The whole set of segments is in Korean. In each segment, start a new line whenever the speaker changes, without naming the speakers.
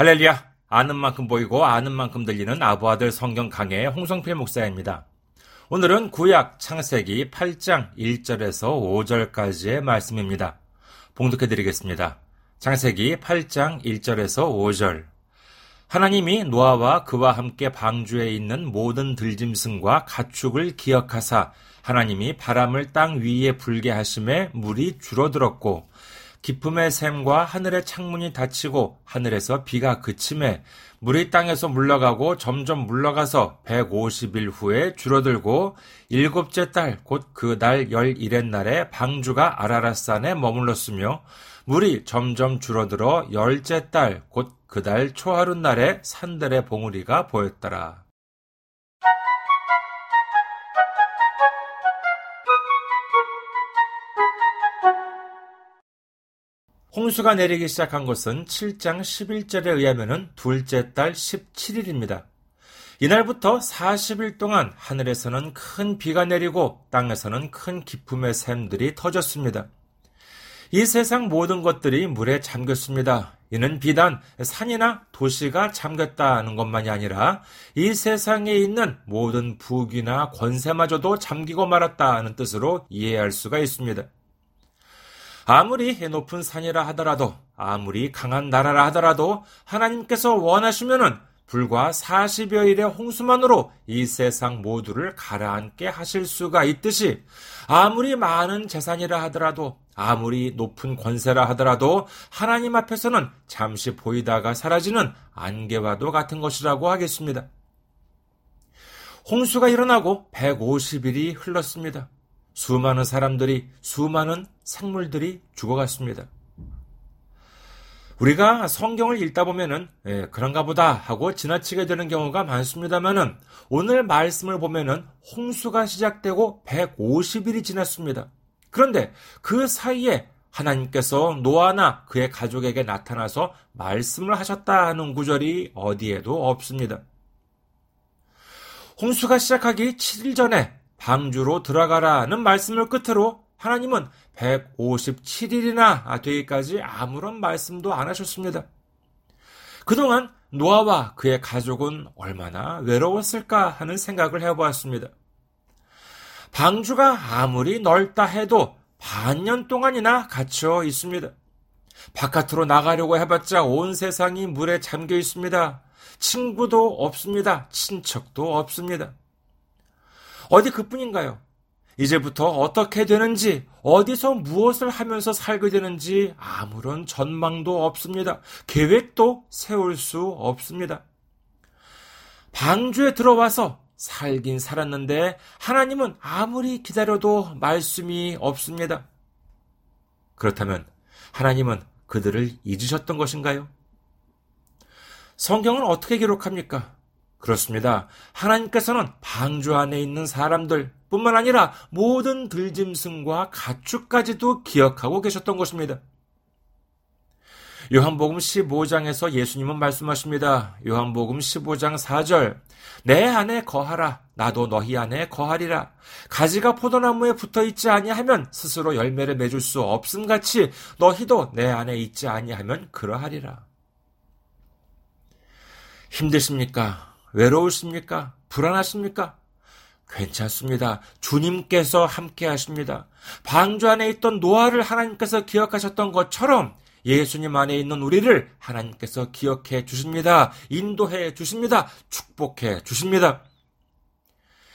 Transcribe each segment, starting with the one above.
할렐루야! 아는 만큼 보이고 아는 만큼 들리는 아부아들 성경 강의 홍성필 목사입니다. 오늘은 구약 창세기 8장 1절에서 5절까지의 말씀입니다. 봉독해 드리겠습니다. 창세기 8장 1절에서 5절. 하나님이 노아와 그와 함께 방주에 있는 모든 들짐승과 가축을 기억하사 하나님이 바람을 땅 위에 불게 하심에 물이 줄어들었고 기쁨의 샘과 하늘의 창문이 닫히고 하늘에서 비가 그침에 물이 땅에서 물러가고 점점 물러가서 150일 후에 줄어들고 일곱째 달 곧그달 열일의 날에 방주가 아라라산에 머물렀으며 물이 점점 줄어들어 열째 달 곧 그달 초하루 날에 산들의 봉우리가 보였더라. 홍수가 내리기 시작한 것은 7장 11절에 의하면 둘째 달 17일입니다. 이날부터 40일 동안 하늘에서는 큰 비가 내리고 땅에서는 큰 기품의 샘들이 터졌습니다. 이 세상 모든 것들이 물에 잠겼습니다. 이는 비단 산이나 도시가 잠겼다는 것만이 아니라 이 세상에 있는 모든 부귀나 권세마저도 잠기고 말았다는 뜻으로 이해할 수가 있습니다. 아무리 높은 산이라 하더라도, 아무리 강한 나라라 하더라도 하나님께서 원하시면은 불과 40여 일의 홍수만으로 이 세상 모두를 가라앉게 하실 수가 있듯이 아무리 많은 재산이라 하더라도 아무리 높은 권세라 하더라도 하나님 앞에서는 잠시 보이다가 사라지는 안개와도 같은 것이라고 하겠습니다. 홍수가 일어나고 150일이 흘렀습니다. 수많은 사람들이, 수많은 생물들이 죽어갔습니다. 우리가 성경을 읽다 보면은 예, 그런가 보다 하고 지나치게 되는 경우가 많습니다만은 오늘 말씀을 보면은 홍수가 시작되고 150일이 지났습니다. 그런데 그 사이에 하나님께서 노아나 그의 가족에게 나타나서 말씀을 하셨다는 구절이 어디에도 없습니다. 홍수가 시작하기 7일 전에 방주로 들어가라는 말씀을 끝으로 하나님은 157일이나 되기까지 아무런 말씀도 안 하셨습니다. 그동안 노아와 그의 가족은 얼마나 외로웠을까 하는 생각을 해보았습니다. 방주가 아무리 넓다 해도 반년 동안이나 갇혀 있습니다. 바깥으로 나가려고 해봤자 온 세상이 물에 잠겨 있습니다. 친구도 없습니다. 친척도 없습니다. 어디 그뿐인가요? 이제부터 어떻게 되는지, 어디서 무엇을 하면서 살게 되는지 아무런 전망도 없습니다. 계획도 세울 수 없습니다. 방주에 들어와서 살긴 살았는데 하나님은 아무리 기다려도 말씀이 없습니다. 그렇다면 하나님은 그들을 잊으셨던 것인가요? 성경은 어떻게 기록합니까? 그렇습니다. 하나님께서는 방주 안에 있는 사람들 뿐만 아니라 모든 들짐승과 가축까지도 기억하고 계셨던 것입니다. 요한복음 15장에서 예수님은 말씀하십니다. 요한복음 15장 4절. 내 안에 거하라. 나도 너희 안에 거하리라. 가지가 포도나무에 붙어 있지 아니하면 스스로 열매를 맺을 수 없음 같이 너희도 내 안에 있지 아니하면 그러하리라. 힘드십니까? 외로우십니까? 불안하십니까? 괜찮습니다. 주님께서 함께 하십니다. 방주 안에 있던 노아를 하나님께서 기억하셨던 것처럼 예수님 안에 있는 우리를 하나님께서 기억해 주십니다. 인도해 주십니다. 축복해 주십니다.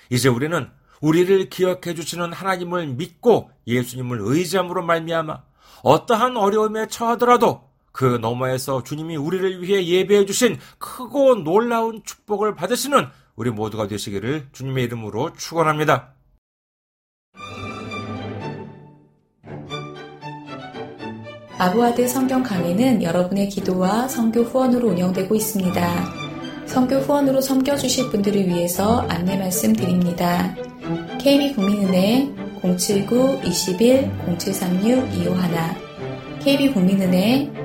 이제 우리는 우리를 기억해 주시는 하나님을 믿고 예수님을 의지함으로 말미암아 어떠한 어려움에 처하더라도 그 너머에서 주님이 우리를 위해 예배해 주신 크고 놀라운 축복을 받으시는 우리 모두가 되시기를 주님의 이름으로 축원합니다.
아부아드 성경 강의는 여러분의 기도와 성교 후원으로 운영되고 있습니다. 성교 후원으로 섬겨 주실 분들을 위해서 안내 말씀 드립니다. KB국민은행 079-21-0736-251 KB국민은행